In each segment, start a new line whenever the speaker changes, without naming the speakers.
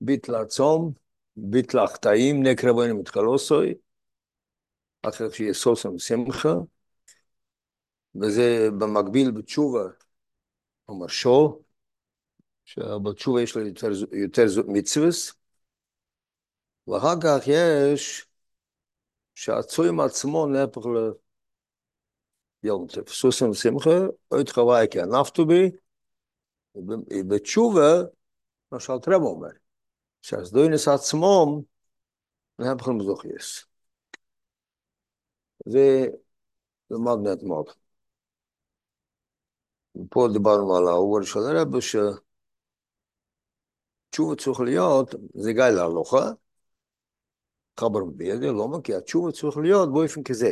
ביטלה צום, ביטלה חטאים, נקרבנו מתחלוסוי, אחר שיהיה סוסם שמחה, וזה במקביל בתשובה, אומר שו, שבתשובה יש לו יותר, יותר מצווס, ואחר כך יש שהצוים עצמו נהפך ליום טוב, סוסם שמחה, או התחווה כי ענפתו בי, בתשובה, למשל טרב אומר, שהסדוינס עצמם נהפך למזוכייס. זה למדנו אתמול. פה דיברנו על האובר של הרב, שתשובה צריך להיות, זה גיא להלוכה, חבר בידי, למה? כי התשובה צריך להיות באופן כזה.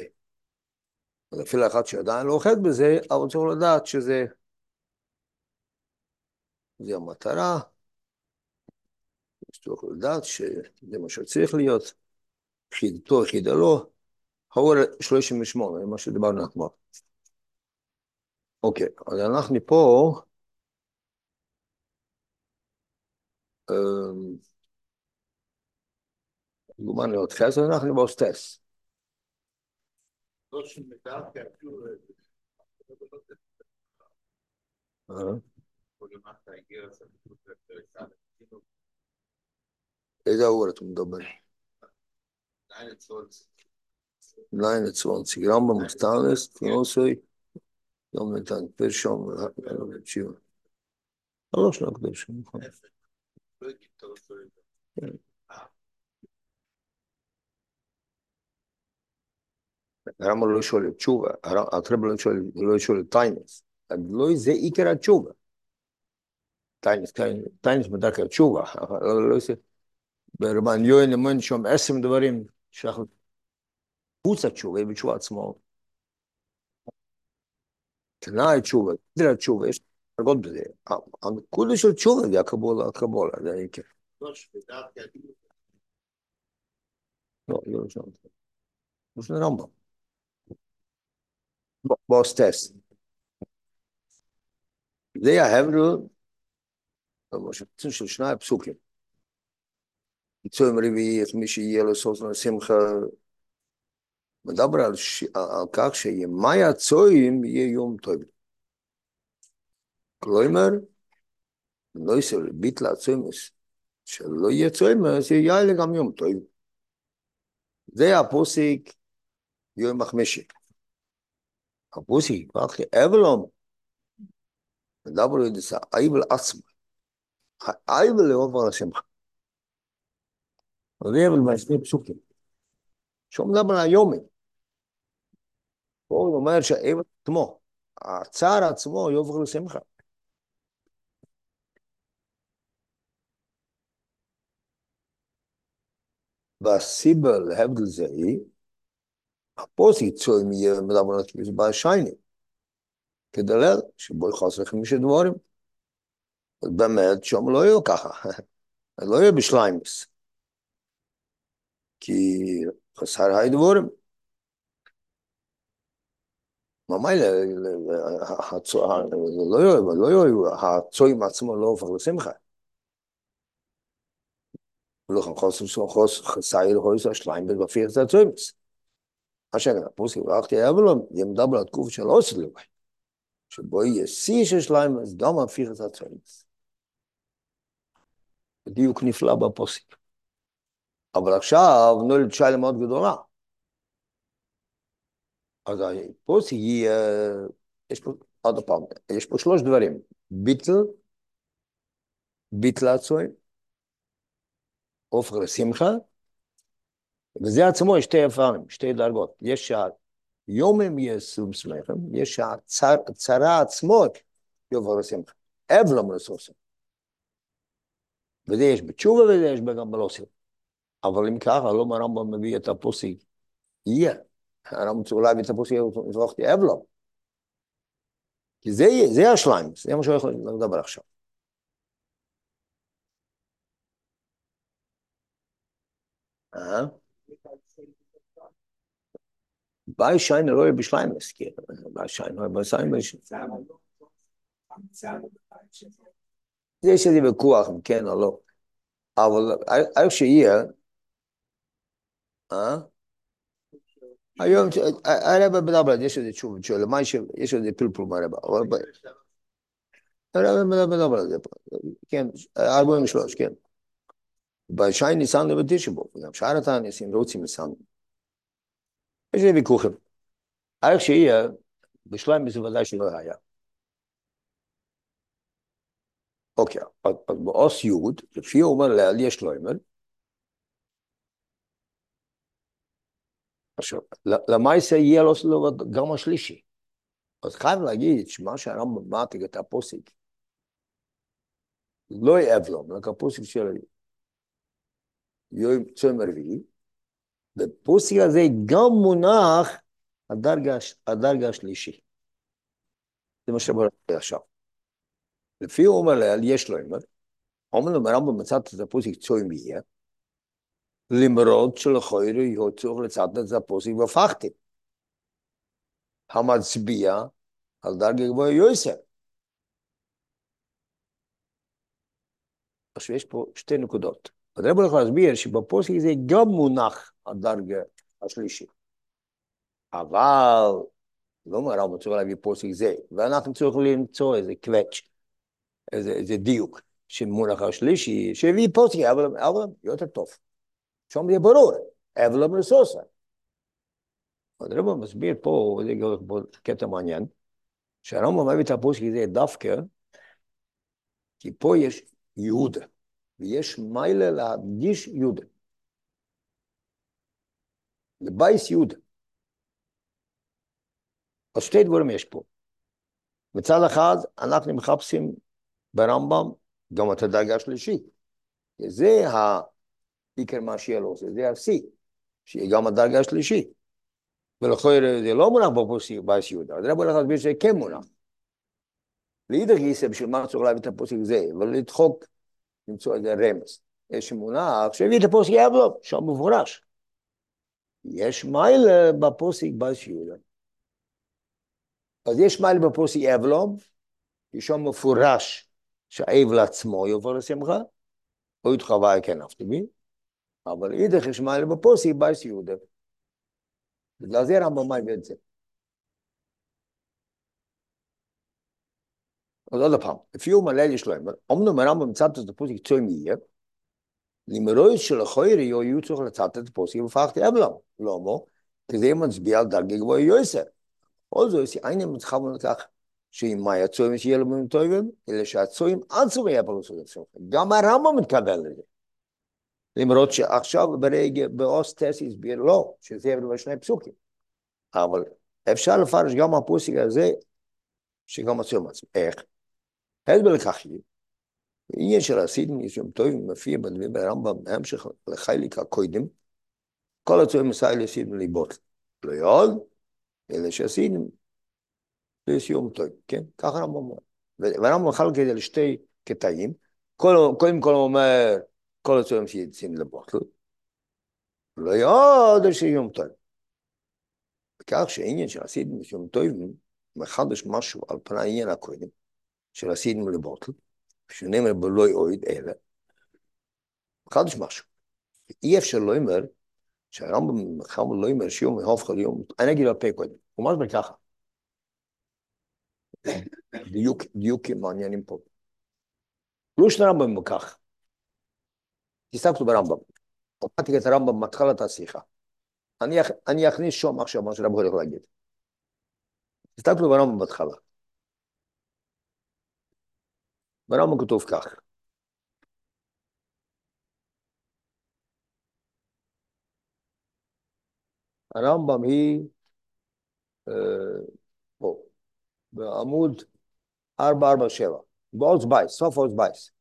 אפילו אחד שעדיין לא אוכל בזה, אבל צריך לדעת שזה זה המטרה, צריך לדעת שזה מה שצריך להיות, חידתו, חידה לא, האור 38, זה מה שדיברנו אתמול. אוקיי, אז אנחנו פה, דוגמה להיות חסר, אנחנו באוסטס. ايه دورة مدبر Nein, 20 Gramm muss da ist, Knosoj, momentan Piršom, Čivo. Loš nak Piršom. Ramo lo li čuva, a trebalo lo išao li tajnes. A bilo je ze ikera čuva. Tajnes, tajnes mu dakle čuva, a lo נמון שם עשרים דברים, שאנחנו חוץ התשובה, בתשובה עצמו. תנאי תשובה, תנאי תשובה, יש דרגות בזה. הנקודה של תשובה זה הקבולה, הקבולה, זה העיקר. לא, לא שם. זה רמב"ם. באוסטס. זה ההבדל, של שני הפסוקים. יצוים רביעי, את מי שיהיה לו סוף שמחה, מדבר על, ש... על כך שימי הצוים יהיה יום טוב. כלומר, לא יסר ביטל הצוימוס, שלא יהיה צוימוס, יהיה לי גם יום טוב. זה הפוסיק יום מחמשי. הפוסיק, ואחרי אבלום, מדבר על זה, האיבל עצמו. האיבל לעובר השמחה. אבל בשני פסוקים. שהוא מדבר על יומי. פה הוא אומר שהאבל עצמו, הצער עצמו יובר לשמחה. והסיבה להבדל זה היא, הפוסק צוים יהיה מדבר על כביש בשייני, כדלל, שבו יחס לכם משל דבורים. באמת, שם לא יהיו ככה, לא יהיו בשליימס. כי חסר היי דבורים. ממילא, לא יהיו, הצוים עצמו לא הופך לשמחה. ולכן חוסר חסר חוסר שליים בבפיר את הצוימס. אשר הפוסק ואחתי אבלום, זה על תקופה של עושה לוואי. שבו יהיה שיא של שליים, אז גם הפיך את הצוימס. בדיוק נפלא בפוסק. אבל עכשיו נולד שאלה מאוד גדולה. אז הפוסק היא, יש פה, עוד פעם, יש פה שלוש דברים. ביטל, ביטל הצוים, הופך לשמחה, וזה עצמו יש שתי אפרים, שתי דרגות. יש שהיומם יסום שמחם, יש שהצרה עצמו יופך לשמחה. אבלום לסוסם. וזה יש בתשובה וזה יש גם בלוסים. אבל אם ככה, לא הרמב"ם מביא את הפוסק, יהיה. הרמב"ם צריך להביא את הפוסק, זוכתי אבלום. כי זה, זה השליים, זה מה שהוא יכול לדבר עכשיו. ביי שיין לא יהיה בשליים מסכיר, ביי שיין לא יהיה בשליים מסכיר. יש איזה ויכוח אם כן או לא, אבל איך שיהיה, אה? היום הרב מדבר, יש איזה תשובה, למה יש איזה פלפול מהרב, הרב מדבר על זה, כן, 43, כן. בשי ניסן לבדישבו, וגם שאר התעניסים רוצים ניסן. יש לי ויכוחים. איך שיהיה, בשליים זה ודאי שלא היה. אוקיי, אז באוס יוד, לפי הוא אומר לאל יש לו אמר, עכשיו, למעשה יהיה לו גם השלישי. אז חייב להגיד שמה שהרמב"ם מעתיק את הפוסיק, לא יאבלום, רק הפוסיק של יום צום רביעי, בפוסיק הזה גם מונח הדרגה, הדרגה השלישי. זה מה שאמרתי עכשיו. לפי הוא אומר לאל, יש לו אומר לו הרמב"ם מצאת את הפוסיק צום יהיה, למרות יהיה צורך לצד את הפוסיק והפכתי. המצביע על דרגה גבוהה יוסף. עכשיו יש פה שתי נקודות. הרב הולך להסביר שבפוסק הזה גם מונח הדרגה השלישית. אבל לא אומר הרב צריך להביא פוסק זה, ואנחנו צריכים למצוא איזה קווץ', איזה, איזה דיוק של מונח השלישי, שהביא פוסק, אבל, אבל יותר טוב. שם זה ברור, אבל לא מרסוסה. הרב מסביר פה, וזה פה קטע מעניין, שהרמב"ם מביא את הפוסק הזה דווקא, כי פה יש יהודה. ויש מיילה להדגיש יהודה. לבייס יהודה. אז שתי דברים יש פה. מצד אחד, אנחנו מחפשים ברמב"ם גם את הדרגה השלישית. זה העיקר מה שיהיה לו, זה השיא, שיהיה גם הדרגה השלישית. ולכן זה לא מונח בפוסק בייס יהודה, רבי הולך להסביר כן מונח. לאידך גיסא, בשביל מה צריך להביא את הפוסק הזה, ולדחוק למצוא איזה רמז. יש מונח שהביא את הפוסק יבלום, שם מפורש. יש מיילה בפוסק בס יהודה. אז יש מיילה בפוסק יבלום, שם מפורש שהאב לעצמו יובר לשמחה, או יתחווה כן אף טבעי, אבל אידך יש מיילה בפוסק בס יהודה. בגלל זה רמב"ם מביא את זה. אז עוד פעם, לפי הוא מלא יש לו, אמנם הרמב"ם מצד את הפוסק צוי מיה, למרוי שלחוירי יהיו צריך לצד את הפוסק ופחתי אבלם, לא מו, כי זה מצביע על דרגי גבוה יוסר. כל זו, אין מתחבנו לכך שאם מה יצויים שיהיה לו טובים, אלא שהצויים עצום יהיה פרוסות עצמם. גם הרמב"ם מתקבל לזה. למרות שעכשיו ברגע, באוס טס הסביר לא, שזה יהיה בשני פסוקים. אבל אפשר לפרש גם הפוסק הזה, שגם הצויים עצמם. איך? הסבר לכך היא, עניין של הסידים ישום טובים מופיע בדברים ברמב"ם בהמשך לחייליק הקודם, כל הצועים מסייל לסידים ליבות. לא יעוד, אלא שהסידים לסיום טוב, כן? ככה הרמב"ם אומר. והרמב"ם מחלק את זה לשתי קטעים, קודם כל הוא אומר, כל הצועים שיוצאים לבוטל, לא יעוד לסיום טוב. וכך שעניין של הסידים לסיום טובים מחדש משהו על פני העניין הקודם, של הסידים לבוטל, שנאמר בלוי אויד אלא, חדש משהו. אי אפשר לא אומר, שהרמב"ם מחמוד לא אומר שיום מהופך ליום, אני אגיד על פה קודם, הוא מסביר ככה. דיוק, דיוקים מעניינים פה. לא שני רמב"ם בכך. תסתכלו ברמב"ם. הופעתי את הרמב"ם מתחלת השיחה. אני, אני אכניס שום עכשיו מה שרב הולך להגיד. תסתכלו ברמב"ם בהתחלה. ברמב"ם כתוב כך. הרמב"ם היא אה, פה, בעמוד 447, בעוז בייס, סוף עוז בייס.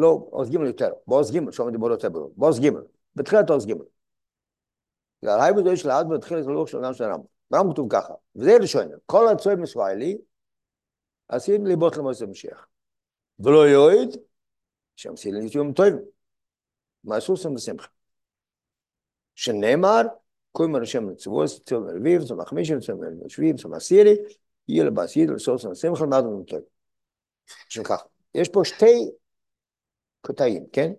לא, עוז גימל יותר, בעוז גימל, שם דיבור יותר ברור, בעוז גימל, בתחילת עוז גימל. היי בזה של האדבר בתחילת הלוח של אדם של הרמב"ם. ברמב"ם כתוב ככה, וזה ראשון, כל הצועד מסוויילי, עשינו ליבות למועצת המשיח. ולא יועד, שעמסי ליום טוב, מה עשו שם בשמחה. שנאמר, מה השם לצבוע, צום אלביב, צום החמישים, צום השביעים, צום עשירי, יהיה לבסיד, לסוס, לשמחה, למד לנו טוב. עכשיו ככה, יש פה שתי קטעים, כן?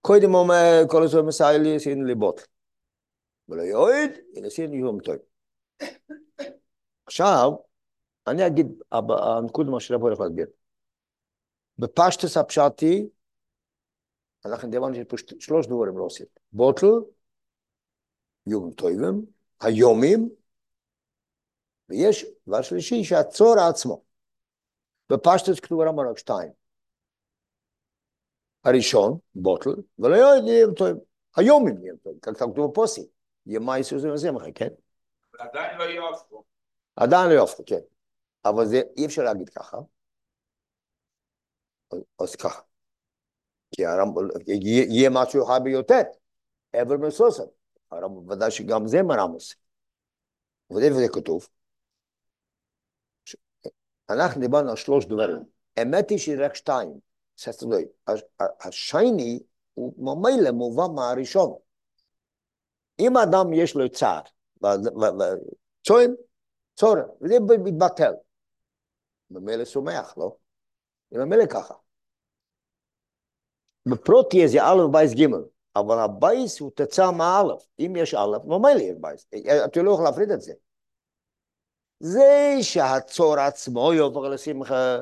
קודם אומר, כל הזמן מסייע לי, עשינו ליבות. ולא יועד, הנה עשינו יום טוב. עכשיו, אני אגיד, הנקודה מה פה הולך להסביר. בפשטס הפשטי, אנחנו דיברנו שיש פה שלוש דברים לא עושים. בוטל, יום טובים, היומים, ויש דבר שלישי שהצור עצמו. בפשטוס כתוב רמב"ם רק שתיים. הראשון, בוטל, ולא יום טוב. היומים יום טוב, כך כתוב בפוסי. ימי סוזים וזמחה, כן?
עדיין לא יהפכו.
עדיין לא יהפכו, כן. אבל זה אי אפשר להגיד ככה. אז ככה. כי הרמב"ם, יהיה משהו הרבה יותר, עבר מסוסם. הרמב"ם ודאי שגם זה מרמוס. ואיפה זה כתוב? אנחנו דיברנו על שלוש דברים. האמת היא שזה רק שתיים. השייני הוא ממילא מובא מהראשון. אם אדם יש לו צער, צוען, צורן, וזה מתבטל. ממילא שמח, לא? זה ממילא ככה. בפרוטי זה א' בייס ג', אבל הבייס הוא תוצאה מאלף. אם יש א', ממילא יש בייס. אתה לא יכול להפריד את זה. זה שהצור עצמו יופך לשמחה,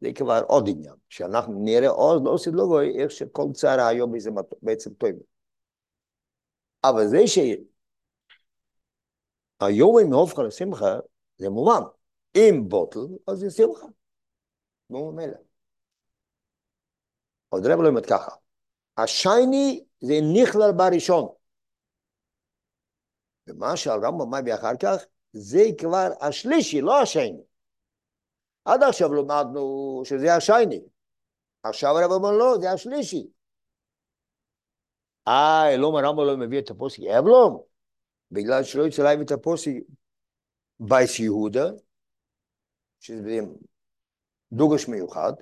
זה כבר עוד עניין. שאנחנו נראה עוד, לא עושים לא רואה איך שכל צער היום זה בעצם טוב. אבל זה שהיום אם הופך לשמחה, זה מובן. אם בוטל, אז זה שמחה. נו, מילא. עוד רב לא אומרת ככה. השייני זה נכלל בראשון. ומה שהרמב"ם מביא אחר כך, זה כבר השלישי, לא השני. עד עכשיו למדנו שזה השייני. עכשיו הרב אומר לא, זה השלישי. אה, אלום הרמב"ם לא מביא את הפוסק אבלום, בגלל שלא יצא להם את הפוסק בייס יהודה, שזה דוגש מיוחד,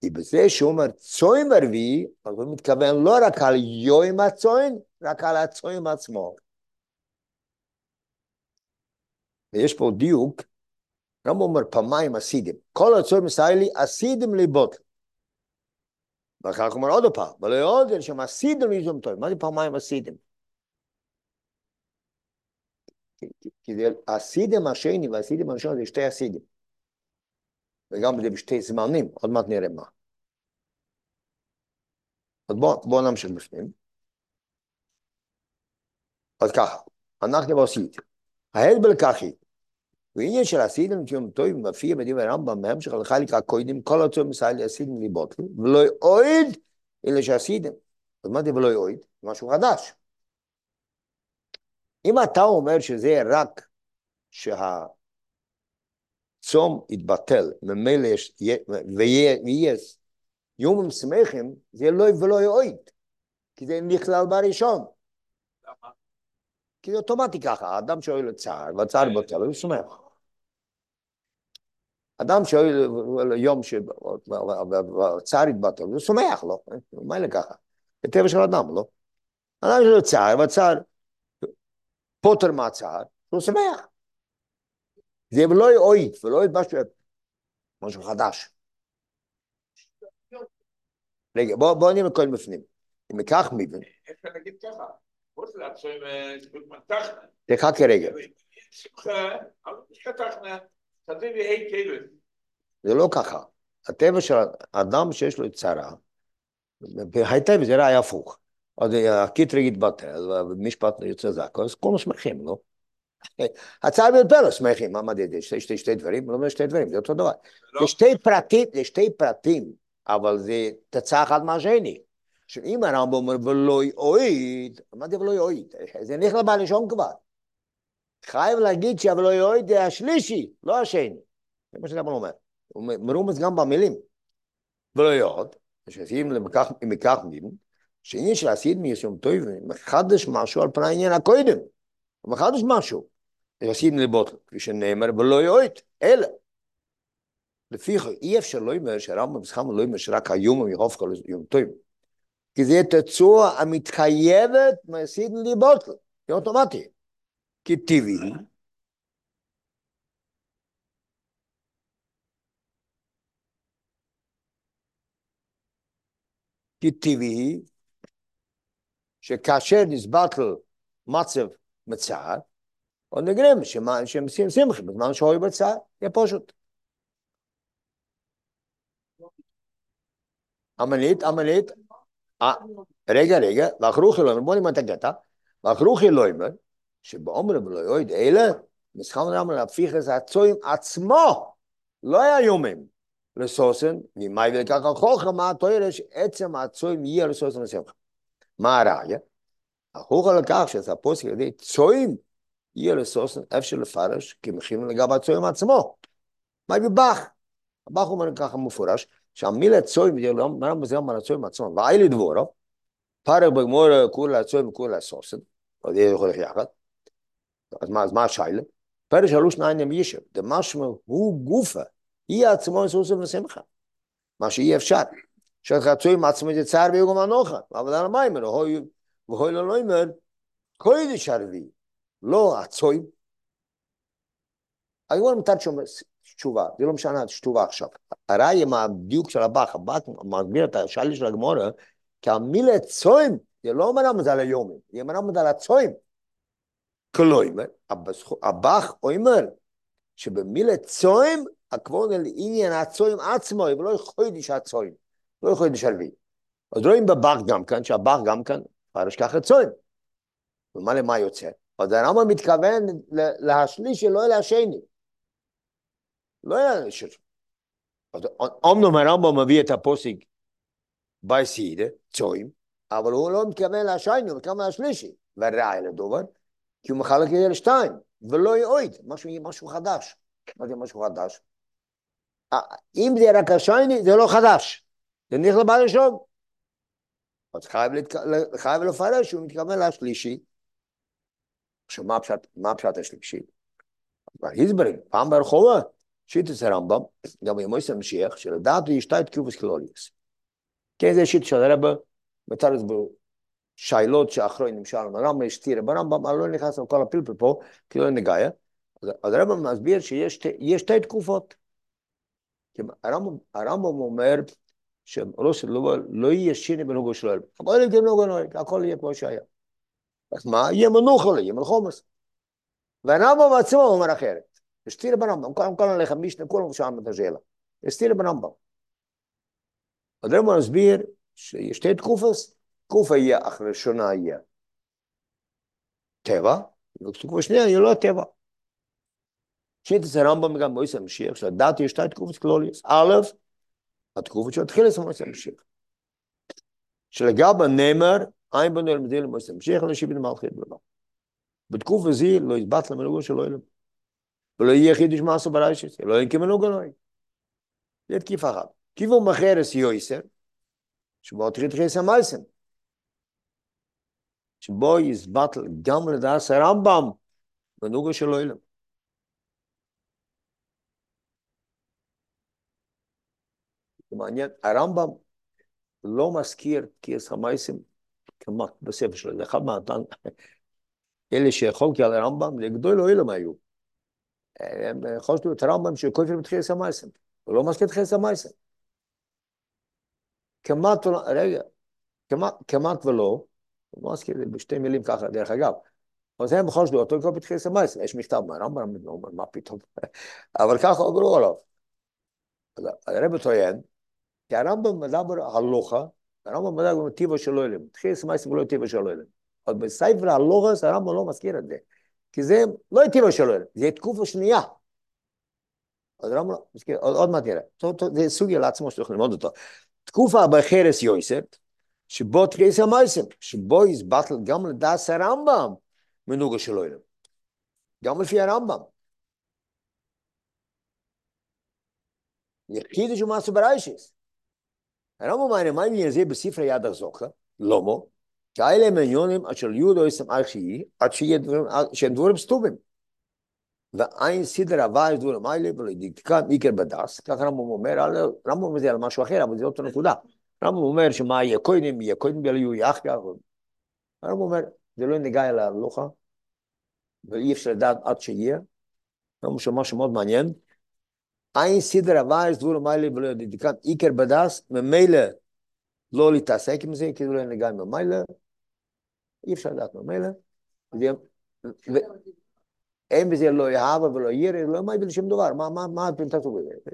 כי בזה שהוא אומר צוין רביעי, אז הוא מתכוון לא רק על יוים הצוין, רק על הצוין עצמו. ויש פה דיוק, רמב"ם אומר פעמיים אסידים. כל הצוין מסייע לי אסידים ליבות. ואחר כך אומר עוד פעם, ולא יודע שם אסידים ליזום טוב. מה זה פעמיים אסידים? כי זה אסידים השני והאסידים הראשון זה שתי אסידים. וגם זה בשתי זמנים, עוד מעט נראה מה. אז בואו בוא נמשיך בפנים. אז ככה, אנחנו בעשית. ההדבל ככי, ועניין של עשיתם קיום טוב מופיע בדברי הרמב"ם בהמשך לחלק הקודם, כל הצום מסייל עשיתם ליבוטל, ולא אוהד אלא שעשיתם. אז מה זה ולא אוהד? משהו חדש. אם אתה אומר שזה רק שה... צום יתבטל, ממילא יש, ויהיה יום שמחים, זה לא ולא יועיד, כי זה נכלל בראשון. כי זה אוטומטי ככה, האדם שואל את צער, והצער בוטל, הוא שמח. אדם שואל יום שהצער יתבטל, הוא שמח, לא? מה אלה ככה? זה טבע של אדם, לא? אדם שואל צער, והצער פוטר מהצער, הוא שמח. זה לא יועיד, ולא יועיד משהו, חדש. רגע, בוא, בוא נראה קודם בפנים. אם ניקח מבין.
אפשר להגיד ככה, בוא לעצום מתחנה.
תחכה רגע.
שמחה, אבל תחנה, תביא כלב.
זה לא ככה. הטבע של אדם שיש לו צרה, בהיטב זה היה הפוך. אז הקיטרי יתבטל, והמשפט יוצא זקו, אז כולם שמחים, לא? הצער ביותר שמחים, מה מדהים, שתי, שתי דברים, לא אומר שתי דברים, זה אותו דבר. זה שתי פרטים, זה שתי פרטים, אבל זה תצא אחד מהשני. עכשיו אם הרמב"ם אומר ולא יועיד, זה ולא יועיד? זה נכלל בלשון כבר. חייב להגיד שהוולא יועיד זה השלישי, לא השני. זה מה שהרמב"ם אומר. הוא מרומז גם במילים. ולא יועד, אם ייקח מילים, שעניין של עשית מיסום טוב, מחדש משהו על פני העניין הקודם. הוא מחדש משהו. עשינו לבוטל, כפי שנאמר, ולא יועיד, אלא. לפיכך אי אפשר לא אומר שהרמב"ם סכם לא אומר שרק היום יהוף כל יום טוב. כי זה תצורה המתחייבת מעשידן ליבוטל, זה אוטומטי. que TV כי טבעי שכאשר נסבטל מצב מצער, עוד נגרם שמסים שמחי בזמן שהוי בצער, יהיה פשוט. עמלית, עמלית, אה, רגע, רגע, ואחרוכי לא אומר, בוא נלמד את הקטע, ואחרוכי לא אומר, שבאומר ולא יועד אלה, מסחם רמל להפיך את הצועים עצמו, לא היה יומים, לסוסן, ממאי ולקח החוכר, מה התואר שעצם הצועים יהיה לסוסן לשמחה. מה הראיה? החוכר לכך שזה הפוסק על ידי צועים יהיה לסוסן, אפשר לפרש, כי מכירים לגבי הצועים עצמו. מה בבח? הבח אומר ככה מפורש, שהמילה צועים, מרם בזה אומר הצועים עצמו, ואי לדבורו, פרק בגמור כולה הצועים וכולה סוסן, עוד יהיה יכול יחד. אז מה, אז מה השיילה? פרש הלוש נעין ים ישב, דמשמע הוא גופה, היא עצמו סוסן ושמחה. מה שאי אפשר. שאתה הצועים עצמו זה צער ויוגם הנוחה, אבל על המיימר, והוי לא אומר, קוידש ערבי, לא הצועים. אני אומר מתת תשובה, זה לא משנה תשובה עכשיו. הראי עם הדיוק של הבח, הבח מסביר את השאלה של הגמורה, כי המילה צועים, זה לא אומר זה על היומים, זה אומר זה על הצועים. כלומר, הבח אומר שבמילה צועים, הכבוד על עניין הצועים עצמו, ולא חוידיש הצועים, לא חוידיש ערבי. אז רואים בבח גם כאן, שהבח גם כאן, פרש ככה צועים. ומה למה יוצא? אז הרמב"ם מתכוון להשלישי, לא אל השני. לא אל השני. אז אמנם הרמב"ם מביא את הפוסק בייסידה, צועים, אבל הוא לא מתכוון לשני, הוא מתכוון לשלישי. וראי לדובר, כי הוא מחלק את זה לשתיים, ולא יועיד, משהו, משהו חדש. מה זה משהו חדש? אם זה רק השני, זה לא חדש. זה נכנס לבעל ראשון. אז חייב, להתק... חייב לפרש שהוא מתכוון לשלישי. עכשיו, מה הפשט, מה הפשט השלישי? בהסברים, פעם ברחובה, שיטת הרמב"ם, גם במויס המשיח, שלדעת יש שתי תקיפוס קלוליוס. כן, זה שיטה של הרב, מתרץ בשיילות שאחרונים שלנו, הרמב"ם יש תירה ברמב"ם, אבל לא נכנס לכל הפלפל פה, כי לא נגעיה. אז הרמב"ם מסביר שיש שתי תקופות. הרמב"ם אומר, שראש לא, לא יהיה שיני בנוגו של אלו. הכל יהיה בנוגו נוהג, הכל יהיה כמו שהיה. אז מה? יהיה מנוחה, יהיה מלחומס. והרמב"ם עצמו אומר אחרת. יש תירה ברמב"ם, כולם כולם עליך מישנה, כולם שם את השאלה. יש תירה ברמב"ם. אז הרמב"ם מסביר שיש שתי תקופות, קוף היה אחרי ראשונה היה. טבע, ותקופה שנייה יהיה לא טבע. שיט אצל הרמב״ם גם מויס המשיח, שלדעת יש שתי תקופות כלוליס. א', התקופות שהתחילה אצל מויס המשיח. שלגבי נאמר, אין בנו אלמדי למויס המשיח, אנשים בן מלכית בנו. בתקופה זו לא יתבט למלוגו שלא אוהלם. ולא יהיה יחיד יש מעשו ברשת, לא אין כמלוגו לא אין. זה תקיפה אחת. כיוון מחרס יויסר, שבו תחיל תחיל סמייסם. שבו יסבטל גם לדעס הרמב"ם, מנהוגו של אוהלם. זה מעניין, הרמב"ם לא מזכיר כיס המייסים כמעט בספר שלו, זה אחד מהתן, אלה שחולקי על הרמב"ם, לגדול אוהלם היו. הם חושבו את הרמב"ם שכופר בתחילת המייסים, הוא לא מזכיר תחילת המייסים. כמעט, רגע, כמעט, כמעט ולא, לא מזכיר בשתי מילים ככה, דרך אגב. אז הם חושבו אותו כופר בתחילת המייסים, יש מכתב מהרמב"ם, מה פתאום, אבל ככה עברו עליו. הרב טוען, כי הרמב"ם מדבר הלוכה, הרמב"ם מדבר בטיבו של אלוהים, תחיל סמייסים לא טיבו של אלוהים. אבל בספר הלוכה הרמב"ם לא מזכיר את זה, כי זה לא טיבו של אלוהים, זה תקופה שנייה. אז הרמב"ם לא מזכיר, עוד, מעט נראה, זה סוגיה לעצמו שצריך ללמוד אותו. תקופה בחרס יויסט, שבו תחיל סמייסים, שבו יסבטל גם לדעת הרמב"ם מנוגה של אלוהים. גם לפי הרמב"ם. יחיד שהוא מעשו בריישיס. הרמב"ם אומר, מה העניין הזה בספרי יד הזוכה? למה? כאלה הם עניונים אשר יהודו יסם על עד שהם דבורים סתומים. ואין סדר הוואי דבורים האלה ולא דקדקם עיקר בדס, ככה רמב"ם אומר, רמב"ם אומר זה על משהו אחר, אבל זה אותו נקודה. רמב"ם אומר שמה יהיה קודם, יהיה קודם ויהיו יחיה. הרמב"ם אומר, זה לא ניגע אל ההלוכה, ואי אפשר לדעת עד שיהיה. רמב"ם אומר משהו מאוד מעניין. אין סדר הווייס דבור מיילה ולא דיקן איקר בדס, ממילא לא להתעסק עם זה, כאילו אין לגמרי ממילא, אי אפשר לדעת ממילא. אין בזה לא יהבה ולא ירא, לא מעיד לשום דבר, מה, תעשו בזה?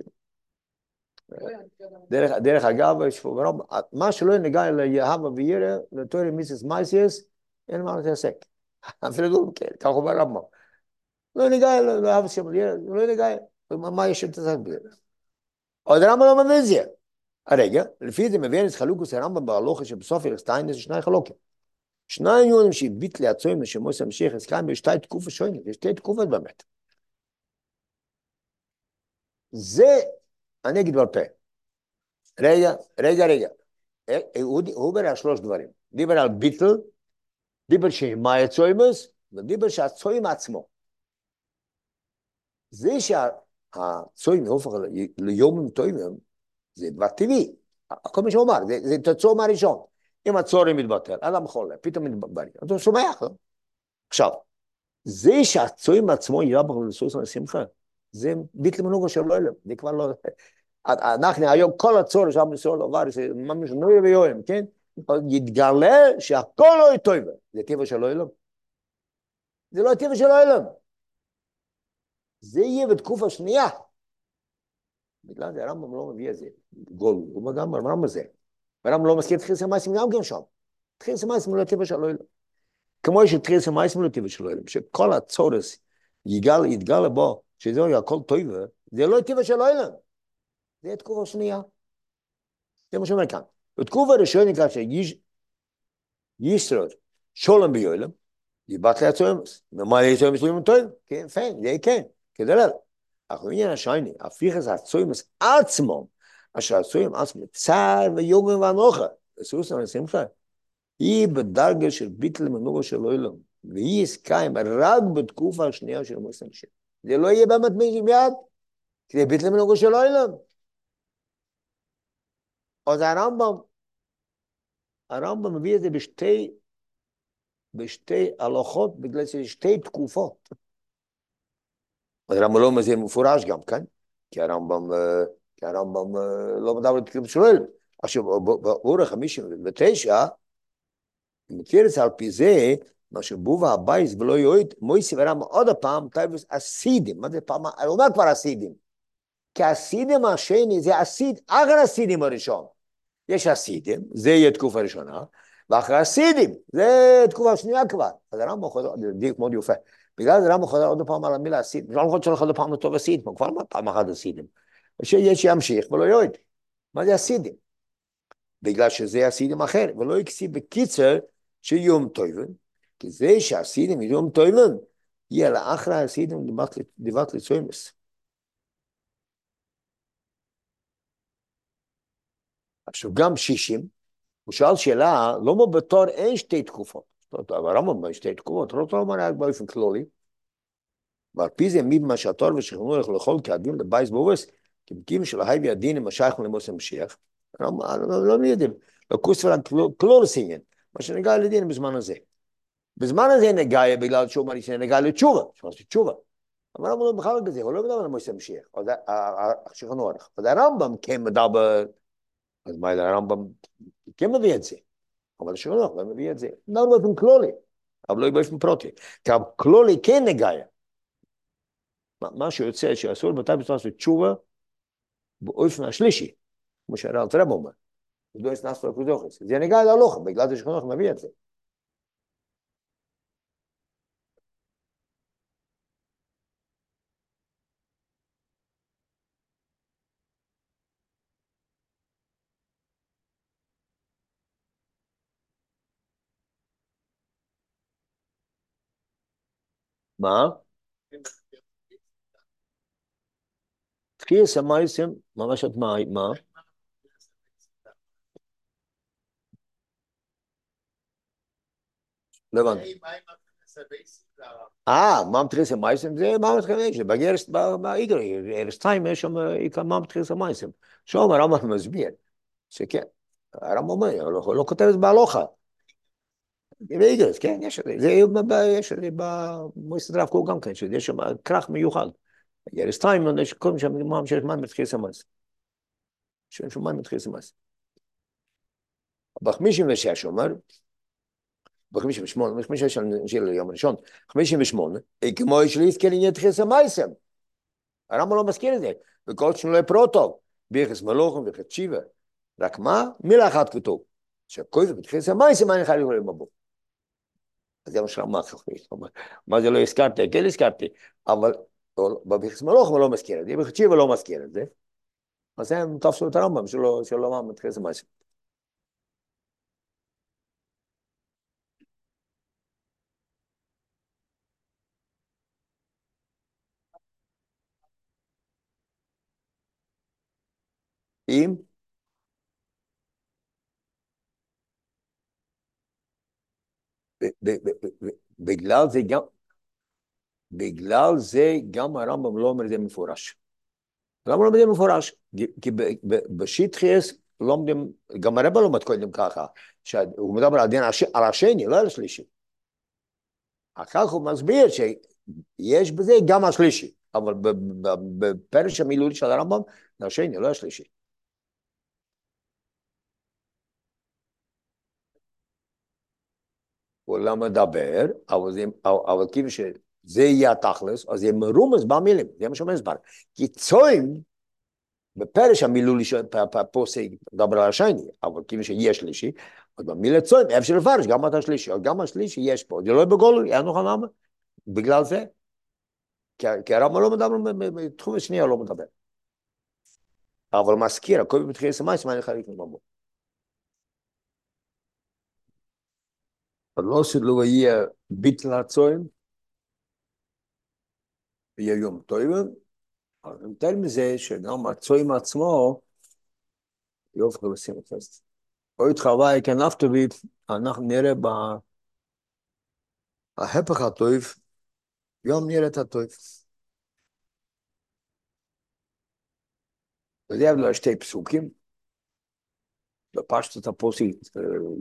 דרך, דרך אגב, יש פה ברוב, מה שלא נגע ליהבה וירא, לתורי מיסס מייסיאס, אין מה להתעסק. אפילו לא, כן, ככה אומר רמב"ם. לא ניגע לאהבה שם, לא ניגע, מה יש להתעסק בזה? עוד רמב"ם לא מבין זה. הרגע, לפי זה מבין את חלוקוס הרמב"ם בהלוכה שבסוף ארסטיין זה שני חלוקים. שניים יונים שהביט לעצוים לשמוס המשיח הסכם בשתי תקופות שונות, יש שתי תקופות באמת. זה, אני אגיד בעל פה. רגע, רגע, רגע. הוא דיבר על שלוש דברים. דיבר על ביטל, דיבר שהמה הצוימוס, ודיבר שהצוים עצמו. זה שהצוים הופך ליומים טוימים, זה דבר טבעי. כל מה שהוא אמר, זה, זה תוצאו מהראשון. אם הצורי מתבטל, אדם חולה, פתאום מתבטל, אתה שומח, לא? עכשיו, זה שהצורים עצמו ירבח לסוס על שמחה, זה ביטל מנוגו של אלוהים, זה כבר לא... אנחנו היום, כל הצורי שם ישראל עבר, זה ממש נוי ויואם, כן? יתגלה שהכל לא יטוב, זה טבע של אלוהים. זה לא טבע של אלוהים. זה יהיה בתקופה שנייה. בגלל זה הרמב"ם לא מביא את זה, גול, הוא גם הרמב"ם הזה. הרמב"ם לא מזכיר תחיס המעשים גם כן שם. תחיס המעשים לא טבע של אלוהים. כמו שתחיס המעשים לא טבע של אלוהים, שכל הצורס יתגלה בו, שזה יהיה הכל טוב, זה לא טבע של אלוהים. זה תקופה שנייה. זה מה שאומר כאן. בתקופה הראשונה כאן שישרוד שולם ביועלם, יבט לעצומס. ומה לעצומס לא טוב? כן, פיין, זה כן, כדלל. אך עניין השייני, הפיכס הצומס עצמו, אשר הצוים עצמו צער ויוגן ואנוכה, סוס על שמחה, היא בדרגה של ביטל מנורו של אוילום, והיא הסקיים רק בתקופה השנייה של מוסם שם. זה לא יהיה באמת מיד, כי זה ביטל מנורו של אוילום. אז הרמב"ם, הרמב"ם מביא את זה בשתי, בשתי הלכות, בגלל שזה שתי תקופות. הרמב"ם לא מזה מפורש גם, כן? כי הרמב"ם, כי הרמב"ם לא מדבר על תקופת שואל. עכשיו, באורך ה-59, מכיר את זה על פי זה, מה שבובה הבייס ולא יועד, מויסי ורמב"ם עוד הפעם, טייבוס אסידים. מה זה פעם? הוא אומר כבר אסידים. כי הסידים השני זה אסיד, אחר הסידים הראשון. יש הסידים, זה יהיה תקופה ראשונה, ואחרי הסידים, זה תקופה שנייה כבר. אז הרמב"ם חוזר, זה דיוק מאוד יפה. בגלל זה הרמב"ם חוזר עוד פעם על המילה הסידים. לא יכול להיות עוד פעם לטוב הסידים, כבר אמר פעם אחת הסידים. שיש שימשיך ולא יועד. מה זה הסידים? בגלל שזה הסידים אחר, ולא יקסי בקיצר שיום טויבן, כי זה שהסידים יום טויבן, יהיה לאחרי הסידים דיבת לצוימס. עכשיו גם שישים, הוא שאל שאלה, למה בתור אין שתי תקופות? הרמב"ם שתי תקופות, לא אומר רק באופן כללי. ועל פי זה מי במה שהתור ושכנעו לך לכל כעדים לבייס בובס, כמקים של ההי והדינים השייך למוס המשיח. לא יודעים, לקוס ורק כלול סיין, מה שנגע לדין בזמן הזה. בזמן הזה נגע בגלל שהוא אמר שנגע לתשובה, שהוא עושה תשובה. אבל הרמב"ם לא בכלל כזה, הוא לא מדבר על מוס המשיח, שכנעו לך. אז הרמב"ם כן מדבר, אז מה הרמב"ם כן מביא את זה. אבל השכנוע לא מביא את זה. לא באופן כלולי, אבל לא באופן פרוטי. כי הכלולי כן נגע. מה שיוצא שאסור מתי בסופו לעשות תשובה באופן השלישי, כמו שהרב רב אומר, לא. זה נגע להלוך, בגלל זה שכנוח מביא את זה. מה? תחייה סמייסים, ממש את מה? מה? לא הבנתי. אה, מה מתחיל המייסים? זה מה מתחיל, בגרס, באיגרי, ארסטיים יש שם מה מתחיל המייסים. שם הרמב"ם מסביר, שכן, הרמב"ם אומר, הוא לא כותב את בהלוכה. באיגרס, כן, יש את זה, יש את זה במועצת רב קוק גם כן, שיש שם כרך מיוחד. ארסטיים, יש כל שם מה שיש מה מתחיל המייסים. שיש מה מתחיל המייסים. בחמישים ושש אומר, בחמישים ושמונה, בחמישים ושש נשאיר ליום ראשון, חמישים ושמונה, כמו יש לי הזכיר עניין תחיס המייסם. הרמב"ם לא מזכיר את זה, וכל שנולי פרוטו, ביחס מלוכים ויחס שיבה. רק מה? מילה אחת כתוב, שהכוי בתחיס המייסם אני חייב לקרוא בבוא. გამშრამახ ხმის მაგრამ ეს კარტი გელის კარტი ამალ babixmalox velo maskera de bixchi velo maskera de مثلا تفصل ترمم شو لو شو لو ما متخيل ماشي ايه בגלל זה גם, בגלל זה גם הרמב"ם לא אומר את זה מפורש. למה לא אומר את זה מפורש? כי בשטחיאס לומדים, גם הרב לומד קודם ככה, שהוא מדבר על השני, לא על השלישי. אחר כך הוא מסביר שיש בזה גם השלישי, אבל בפרש המילולי של הרמב"ם, זה השני, לא השלישי. הוא לא מדבר, אבל, זה, אבל כאילו שזה יהיה התכלס, אז יהיה מרומז במילים, זה מה שאומר הסבר. כי צוים, בפרש המילולי של פוסק מדבר על השני, אבל כאילו שיש שלישי, אז במילה צוים, אפשר לפרש גם את השלישי, אבל גם השלישי יש פה, זה לא בגולוי, אין לך למה, בגלל זה. כי הרמב"ם לא מדבר, בתחום השנייה לא מדבר. אבל מזכיר, הכל בתחילה סמאי, סמאי חלק מבוא. לא שלא יהיה ביטל הצוין, יהיה יום טוב, אבל יותר מזה שגם הצוין עצמו יופך לשים את זה. אוי תחווי כנפטובית, אנחנו נראה בהפך הטוב, יום נראה את הטוב. וזה היה שתי פסוקים. בפשטות הפוסית,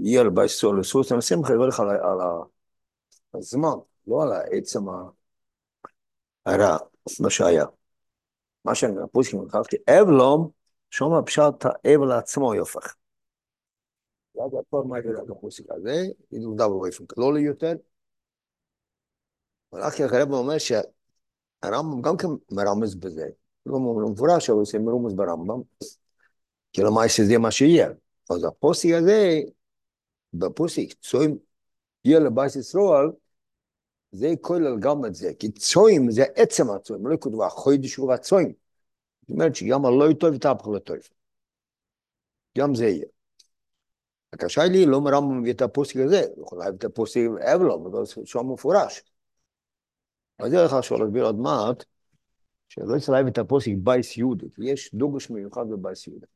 יהיה ביסור לסוס, אני שמחה לברך על הזמן, לא על עצם הרע, מה שהיה. מה שאני הפוסקים לקחתי, אבלום, שום הפשט האבל עצמו יופך. ואז הכל מה ידע הפוסיק הזה, ידעו באופן כלולי יותר. אחי הרב אומר שהרמב"ם גם כן מרמז בזה. לא מפורש, אבל זה מרומז ברמב"ם. כי למעשה זה מה שיהיה. אז הפוסק הזה, בפוסק צוים יהיה לבייס ישראל, זה כולל גם את זה, כי צוים זה עצם הצוים, לא כתוב החוידש הוא הצוים. זאת אומרת שגם הלא טוב יתהפך לטוב. גם זה יהיה. הקשה לי, למה הרמב"ם מביא את הפסוק הזה, הוא יכול להביא את הפסוק אבלם, אבל זה שם מפורש. אז זה לך שהוא להסביר עוד מעט, שלא צריך להביא את הפסוק בייס יהודה, כי יש דגש מיוחד בבייס יהודה.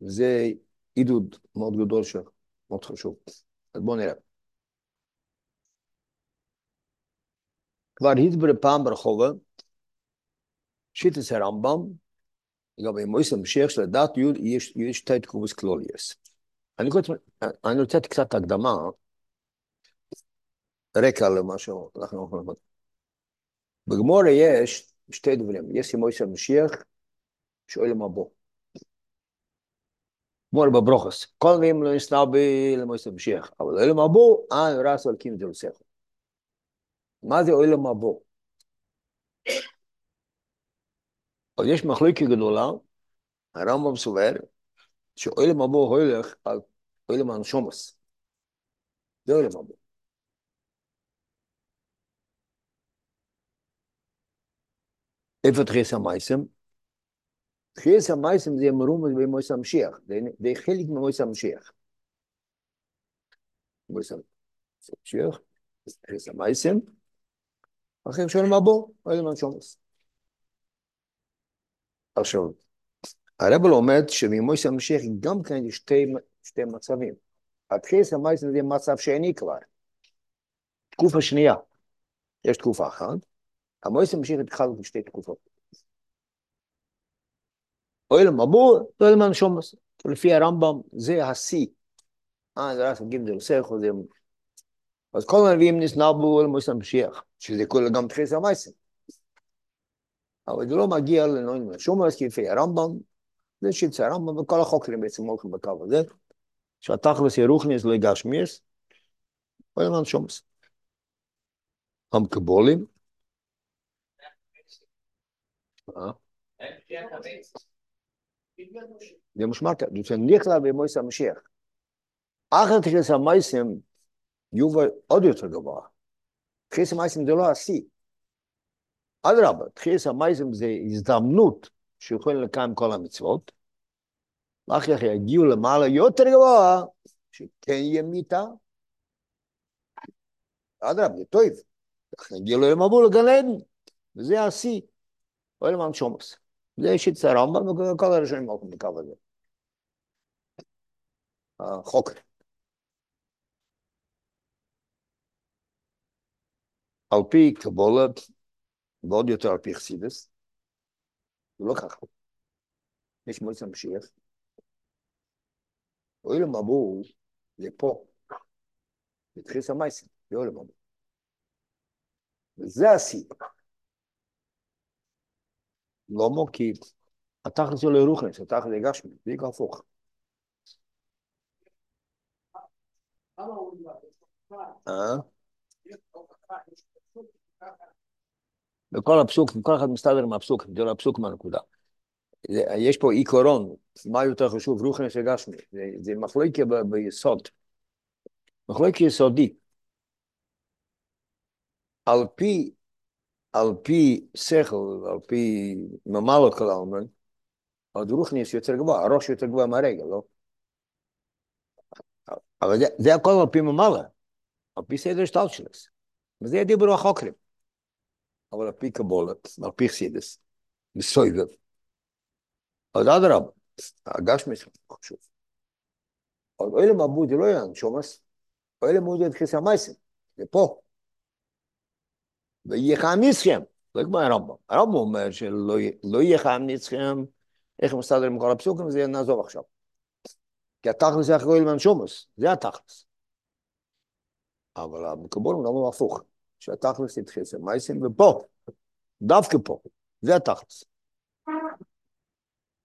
זה חידוש מאוד גדול שמאוד חשוב. אז בואו נראה. כבר הסבר פעם ברחובה, שיטס הרמב"ם, לגבי מויסר משיח שלדעת יוד יש, יש שתי תקובוס קלוליאס. אני, רוצה קצת הקדמה, רקע למה שאנחנו יכולים ללמוד. בגמורה יש שתי דברים, יש מויסר משיח, שואל מה בוא. מור בברוכס. כל מילים לא ישנבי למויסט המשיח, אבל אוהל מבוא, אין רס על קים דרוסך. מה זה אוהל מבוא? אז יש מחלוקת גדולה, הרמב"ם סובר, שאוהל מבוא הולך על אוהל מנשומס. זה אוהל מבוא. איפה תחיס המייסם? תחילת המייסים זה מרומז במועצת המשיח, זה חלק ממועצת המשיח. מועצת המשיח, תחילת המייסים, אחרי שואלים מה בוא, אלה מה שומס. עכשיו, הרב לומד שממועצת המשיח גם כן יש שתי, מצבים. התחילת המייסים זה מצב שני כבר. תקופה שנייה. יש תקופה אחת, המועצת המשיח התחלנו בשתי תקופות. אוהל מבוא, אוהל מנשומס. לפי הרמב"ם זה השיא. אה, זה רק מגיעים דרסך, זה... אז כל הנביאים נסנבו אוהל מויסר משיח, שזה כולל גם תחיס המייסים. אבל זה לא מגיע לנועים מנשומס, כי לפי הרמב"ם, זה שיצא הרמב"ם, וכל החוקרים בעצם הולכים בקו הזה, שהתכלס ירוכניס לא יגשמיס, אוי למן שומס. המקבולים, אה? זה משמעת, זה נכלל במויס המשיח. אחר תכלס המייסים יובל עוד יותר גבוה. תכלס המייסים זה לא השיא. אדרבה, תכלס המייסים זה הזדמנות שיכולים לקיים כל המצוות, ואחר כך יגיעו למעלה יותר גבוה, שכן יהיה מיתה. אדרבה, זה טוב. יגיעו למבול לגן עדן, וזה השיא. אוי למען שומס. זה שיטת הרמב"ם וכל הראשונים הולכים בקו הזה. החוק. על פי קבולה, ועוד יותר על פי חסידס, זה לא ככה. יש מועצת המשיח. אוי למבול, זה פה. זה תחיס המייסים, זה אוי למבול. וזה השיא. למה? כי התכלס שלו ירוכנס, התכלס זה גשמי, זה יקרה הפוך. אה? בכל הפסוק, כל אחד מסתדר עם הפסוק, זה לא הפסוק מהנקודה. יש פה עיקרון, מה יותר חשוב, רוחנס וגשמי, זה, ב- ביסוד, מחלוקה יסודי. על פי, על פי שכל, על פי ממלא כל העלמין, עוד רוחניס יותר גבוה, הראש יותר גבוה מהרגל, לא? אבל זה, זה הכל על פי ממלא, על פי סדר שטלשלס. וזה דיברו החוקרים. אבל על פי קבולה, על פי חסידס, מסויגב. אז אדרבה, הגשמי חשוב. אבל אלה מבוד זה לא יהיה שומס, אלה מבוד זה תחיס המייסים, זה פה. חיים ניצחם, לא כמו הרמב"ם. הרמב"ם אומר שלא חיים ניצחם, איך הם מסתדרים עם כל הפסוקים, זה נעזוב עכשיו. כי התכלס זה אחרי למען שומס, זה התכלס. אבל המקבולים לא אומרים הפוך, שהתכלס יתחיס המייסים, ופה, דווקא פה, זה התכלס.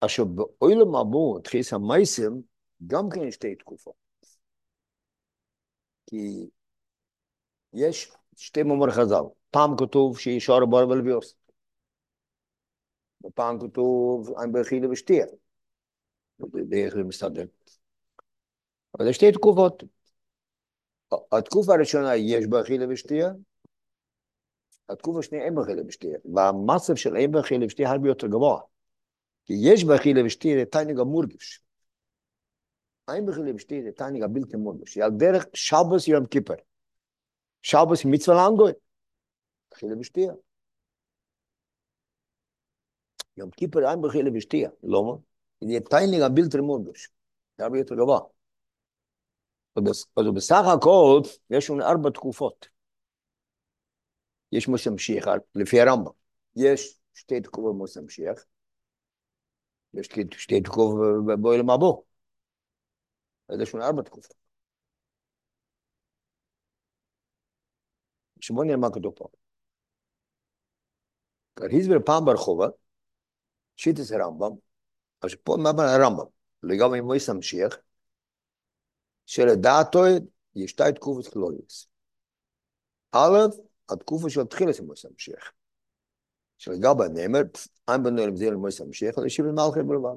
עכשיו, באוילם הבא, תחיס המייסים, גם כן שתי תקופות. כי יש שתי מאמר חז"ל. פעם כתוב שישר בר ולביוס. ופעם כתוב אין באכילה ושתייה. באיך זה מסתדר. אבל יש שתי תקופות. התקופה הראשונה יש באכילה ושתייה, התקופה השנייה אין באכילה ושתייה. והמצב של אין באכילה ושתייה הרבה יותר גבוה. כי יש באכילה ושתייה זה תענג המורגש. אין באכילה ושתייה זה תענג הבלתי מורגש. על דרך שבוס יום כיפר. שבוס מצווה לאנגוי. אכילה ושתייה. יום כיפר אין באכילה ושתייה. למה? זה תענג הבלתי מורגש. זה הרבה יותר גבוה. אז בסך הכל יש לנו ארבע תקופות. יש מוסא משיח, לפי הרמב"ם. יש שתי תקופות מוסא משיח. יש שתי תקופות באוהל מבוא. אז יש לנו ארבע תקופות. עכשיו נראה מה כתוב פה. הסביר פעם ברחובה, שיטס הרמב"ם, אז פה מה הרמב"ם, לגבי מוסא משיח, שלדעתו יש שתי תקופות כלוליות. א', התקופה של תחילת מויס המשיח. שלגבי נאמר, אין בנו אל מזיל מויס המשיח, אלא ישיב למלכי בלבד.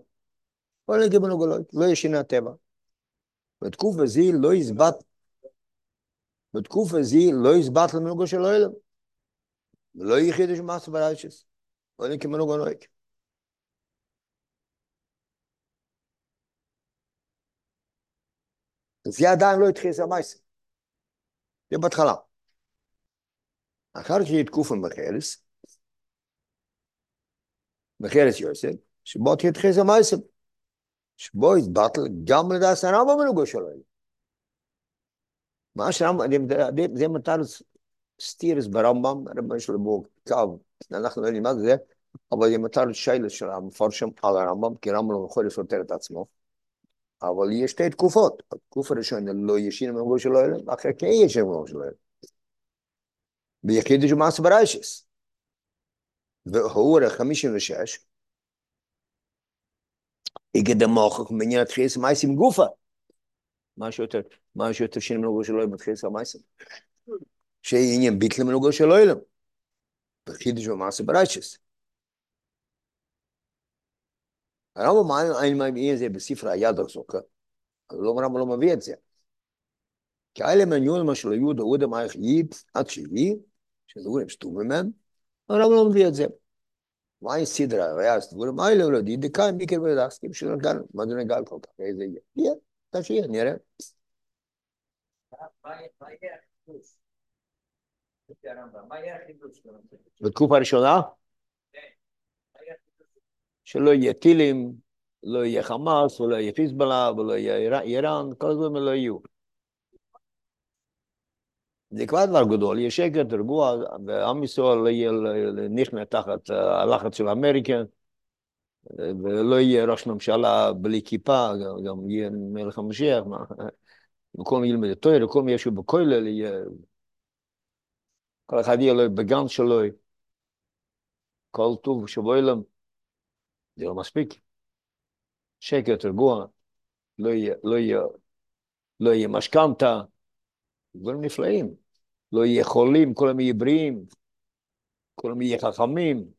אבל נגיד בנו גלוי, לא ישינה הטבע. בתקופה זי לא יזבט, בתקופה זי לא יזבט למנוגו של אוהלם. ולא מעשה בריישס. לא נגיד בנו גלוי. זה עדיין לא התחיל המייסר. זה בהתחלה. אחר כך יהיה תקופה בחרס, בחרס יוסף, שבו תתחיל המייסר. שבו יתבטל גם לדעת הרמב"ם מנוגו שלו. מה שהרמב"ם, זה מטר סטירס ברמב"ם, הרמב"ם שלו בו קו, אנחנו לא יודעים מה זה, אבל זה מטר שיילס של המפרשם על הרמב"ם, כי הרמב"ם לא יכול לסותר את עצמו. אבל יש שתי תקופות. התקופה הראשונה לא ישין ממגור של אוהלם, אחרי כן ישין ממגור של אוהלם. ויחיד יש בריישס. והוא חמישים ושש, איגד המוחק מעניין התחיל מייסים גופה. מה שיותר, מה שיותר שני מנוגו של אוהלם מתחיל סמייסם. שיהיה עניין ביטל מנוגו של אוהלם. בחידוש ומעשה ברייצ'ס. הרמב"ם אין מביא את זה בספר היד הסוכה, אבל לא הרמב"ם לא מביא את זה. כי אלה מניון של יהודה עודה מערך ייב עד שהיא, שזה דברים שטובים מהם, הרמב"ם לא מביא את זה. מהי סדרה, היה דברים האלה, לא די דקאי מיקר ודסקים שלא גל, מה זה נגל כל כך, איזה יהיה? יהיה, אתה שיהיה, נראה. בתקופה הראשונה? שלא יהיה טילים, לא יהיה חמאס, ולא יהיה חיזבאללה, ולא יהיה איראן, כל הדברים לא יהיו. זה כבר דבר גדול, יש שקט, רגוע, ועם ישראל לא יהיה נכנע תחת הלחץ של אמריקה, ולא יהיה ראש ממשלה בלי כיפה, גם יהיה מלך המשיח, מקום ילמד את תויר, מקום ישו בכולל, יהיה... כל אחד יהיה לו בגן שלו, כל טוב שבו אילם. זה לא מספיק. שקט, רגוע, לא יהיה, לא יהיה, לא יהיה משכנתה, דברים נפלאים. לא יהיה חולים, כולם יהיה בריאים, כולם יהיה חכמים.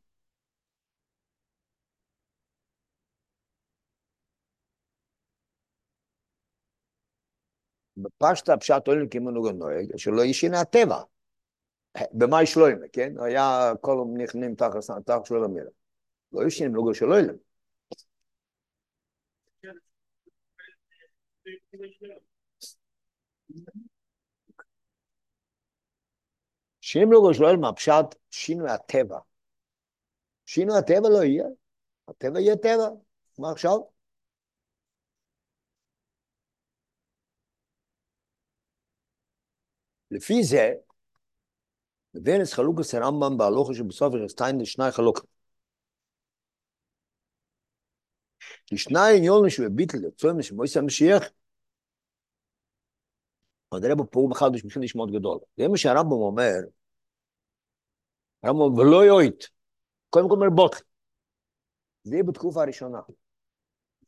בפשטה פשט עולים כמנהוג הנוהג, שלא ישינה הטבע. במאי שלוימה, כן? היה כל נכנעים תחת שלו למלך. לא ישן מנהוגו של עולם. שאם לא גושלול מהפשט, שינוי הטבע. שינוי הטבע לא יהיה, הטבע יהיה טבע. מה עכשיו? לפי זה, מבנס חלוקס הרמב"ם בהלוכה שבסוף יחסטיין לשני חלוקות. כי שני עניונים שבביטל לצוים שמויס המשיח, אבל הרב הוא מחדש מחידש מאוד גדול. זה מה שהרמב"ם אומר, הרמב"ם אומר, ולא יועית, קודם כל אומר בוטל. זה בתקופה הראשונה.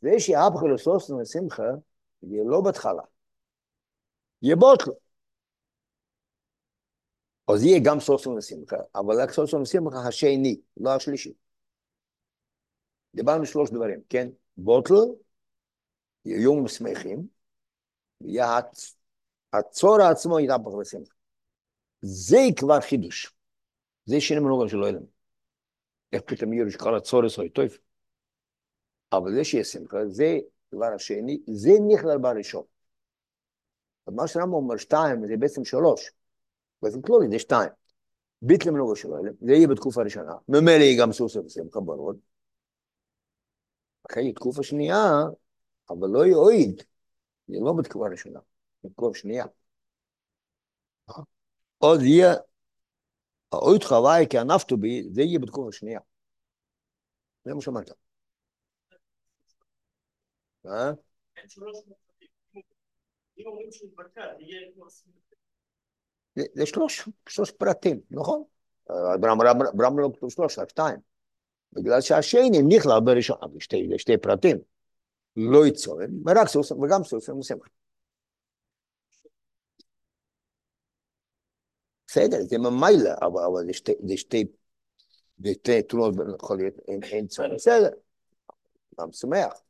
זה שיהפכו לסוסן ושמחה, זה לא בהתחלה. יהיה בוטל. אז יהיה גם סוסן ושמחה, אבל רק סוסן ושמחה השני, לא השלישי. דיברנו שלוש דברים, כן? בוטל, יום שמחים, הצור עצמו יתהפך לשמחה. זה כבר חידוש. זה שני מנוגן של אילם. איך פתאום יהיה שכל הצור עשוי טוב. אבל זה שיהיה שמחה, זה דבר השני, זה נכלל בראשון. מה שרמב"ם אומר שתיים, זה בעצם שלוש. בעצם כלולי, זה שתיים. ביטל מנוגן של אילם, זה יהיה בתקופה הראשונה. ממילא יהיה גם סוס ושמחה ברור. אחרי תקופה שנייה, אבל לא יועיד, זה לא בתקופה ראשונה, בתקופה שנייה. עוד יהיה, האויד חוואי כענפתו בי, זה יהיה בתקופה שנייה. זה מה שאמרת. אה? זה שלוש, שלוש פרטים, נכון? ברם לא כתוב שלוש, רק שתיים. בגלל שהשני נכלל בראשון, אבל שתי, שתי פרטים, לא יצורם, ורק סוס, וגם סוס ומוסמך. בסדר, זה ממילא, אבל, אבל זה שתי, זה שתי, זה שתי תלונות, יכול להיות, אין, אין צורך, בסדר, גם שמח.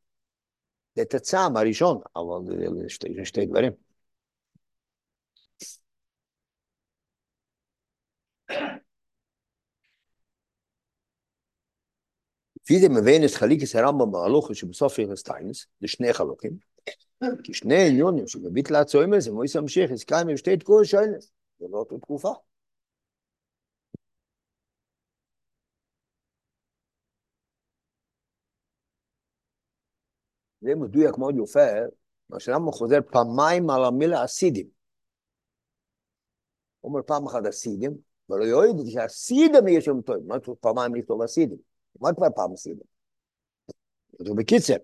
זה את הטעם הראשון, אבל זה שתי, שתי דברים. wie dem wenes khalikes heramba maloch shu besof ir steins de shne khalokim ki shne yonim shu gebit la tsoim ze mois am shekh es kaim im shtet kol shoynes ze lo tot kufa. זה מדויק מאוד יפה, מה שלמה חוזר פעמיים על המילה אסידים. הוא אומר פעם אחת אסידים, ולא יועיד, כי אסידים יש שם טוב, מה פעמיים לכתוב אסידים? מה כבר פעם אסידים? זה בקיצר,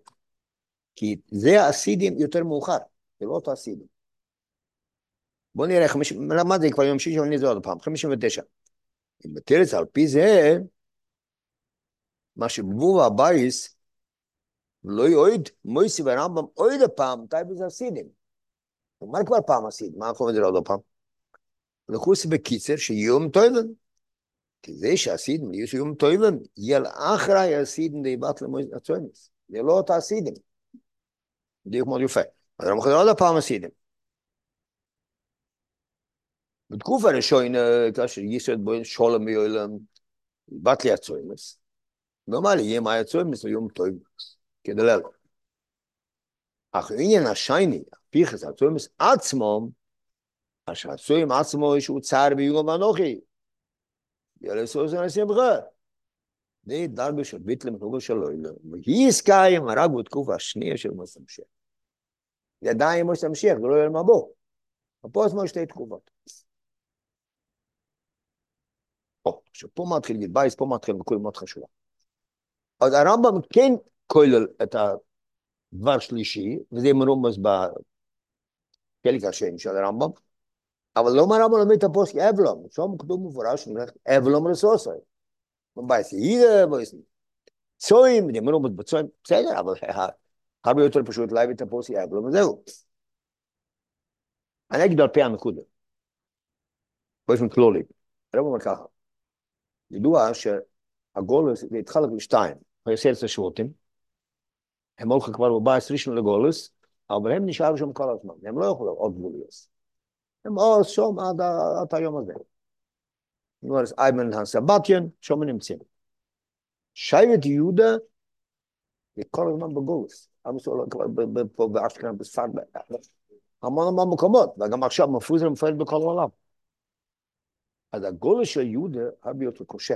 כי זה הסידים יותר מאוחר, זה לא אותו הסידים. בואו נראה, למד זה כבר יום שישי, אבל נראה עוד פעם, 59. אם בתרץ על פי זה, מה שבבוב הבייס, לא יועיד מויסי ורמב"ם עוד הפעם, מתי בזה הסידים. אמר כבר פעם עשית, מה אנחנו אומרים עוד פעם? לחוס בקיצר שיום טוילן. כי זה שהסידים יהיו שיום טוילן, יהיה אחרי הסידים די בת למועד הצוינס. זה לא אותה הסידים. דיוק מאוד יפה. אז אנחנו אומרים עוד פעם הסידים. בתקופה הראשונה, כאשר יסוד בו שולם מיולם, בת לי הצוינס. נאמר לי, יהיה מה הצוינס ויום טוילן. כדלל. אך עניין השייני, פיחס הצוינס עצמם, אשר הצוין עצמו שהוא צער ביום ואנוכי. יאללה סוס השמחה. זה דרגה של ביטל מחוגו של אוהל. והיא עסקיים רק בתקופה השנייה של מוסא משיח. זה עדיין מוסא משיח, זה לא יהיה מבוא. פה עצמו שתי תקופות. עכשיו פה מתחיל להגיד בייס, פה מתחיל נקודה מאוד חשובה. אז הרמב"ם כן כולל את הדבר שלישי, וזה מרומז בחלק השני של הרמב"ם, אבל לא מהרמב"ם לומד את הפוסק אבלום, שם כתוב מפורש, אבלום רסוסי. בייס יהידה, בייס צויים, מרומז בצויים, בסדר, אבל הרבה יותר פשוט להביא את הפוסק אבלום, וזהו. אני אגיד על פי הנקודה. באופן כלולי. הרמב"ם אומר ככה. ידוע שהגולוס התחלק לשתיים, עשרת השבטים, הם הולכים כבר בבייס ראשון לגולוס, אבל הם נשארו שם כל הזמן, הם לא יכולים עוד גבוליות. הם עוד שם עד, עד היום הזה. נו, אז איימן הסבתיין, שם הם נמצאים. שבט יהודה, זה כל הזמן בגולוס. עם ישראל כבר פה באשכנז, בספרד, המון המון מקומות, וגם עכשיו מפוזר ומפרד בכל העולם. אז הגולוס של יהודה הרבה יותר קשה.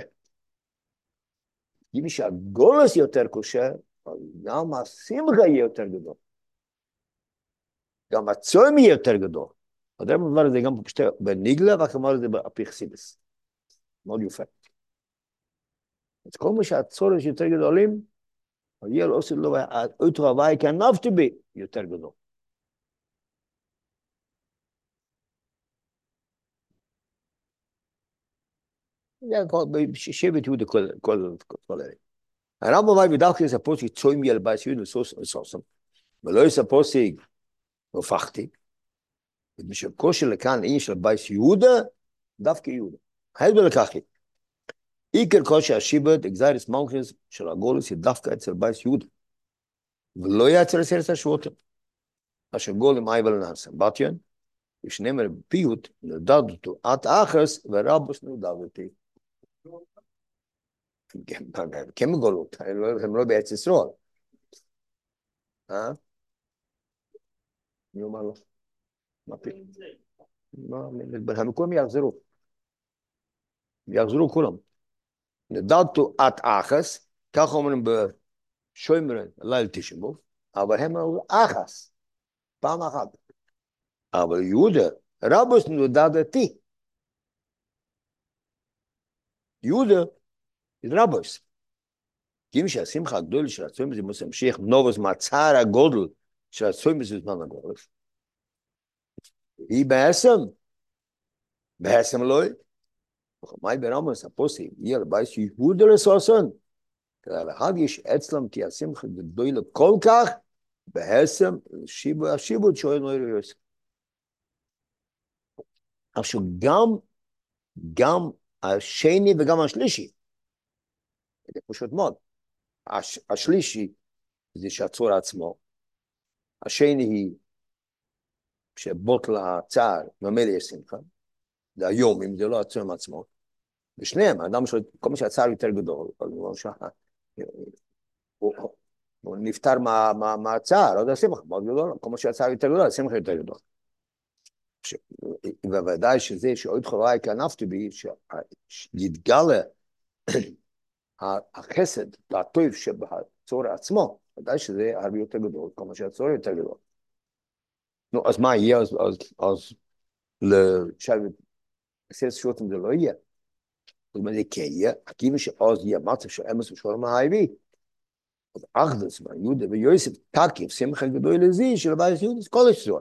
אם שהגולוס יותר קשה, גם השמחה יהיה יותר גדול. גם הצום יהיה יותר גדול. Und dann war der ganze בניגלה bei Nigla, was er machte bei Apichsibes. Mal jufe. Jetzt kommen wir, dass Zorin ist jutter gedolim, und hier los ist, dass er öter war, dass er kein Nafti bin, jutter gedol. Ja, schäbet jude kol und kol erin. Ein Rambo war, wie dachte ich, dass ובשביל כושר לכאן איש של בייס יהודה, דווקא יהודה. ההסבר לכך היא, עיקר כושר השיבט, אקזיירס מלכס של הגולוס, היא דווקא אצל בייס יהודה, ולא יהיה אצל עשרת השבטים. אשר גולם אייבל נעשה, בתיין, ושנאמר בפיוט, נדד אותו עד אחס, ורבוס נדד אותי. כן גולות, הם לא בארץ ישראל. אה? מי אומר לו? مفيش ما هنكون يغزروه يغزروه كلهم نداتو ات اخس كاخومن ب شويمرن لا يلتشمو aber هم اخس بام اخد aber jude rabus nu dada ti jude rabus გიმშა სიმხა გდოლი შრაცოიმზე მოსემ შეიხ ნოვოს მაცარა გოდლ შრაცოიმზე ზმანა გოდლს היא בעצם, בעצם לא היא. מאי ברמוס הפוסי, יהיה לבייס יהודה לסוסון, כדי להגיש אצלם תהיה שמחה גדולה כל כך, בעצם שיבו השיבו את שואל נויר יוסף. עכשיו גם, גם השני וגם השלישי, זה פשוט מאוד. הש, השלישי זה שהצור עצמו, השני היא שבוט לצער, ממילא יש שמחה, זה היום, אם זה לא הצום עצמו. ושניהם, האדם שלו, כל מה שהצער יותר גדול, הוא, הוא, נפטר מה, מה, מהצער, לא יודע, שמחה מאוד גדול, כל מה שהצער יותר גדול, השמחה יותר גדול. בוודאי שזה שעוד חוואי כענפתי בי, שיתגלה החסד והטוב שבצור עצמו, ודאי שזה הרבה יותר גדול, כל מה שהצור יותר גדול. נו, אז מה יהיה? אז, אז, אז לשבת, עשרת שוטים זה לא יהיה. זאת אומרת, זה כן יהיה, כיוון שאז יהיה מצב של אמס ושולם האייבי. אז אחדס, יהודה ויוסף, תקיף, שמחה גדול לזי, של הבית יהודס, כל השזור.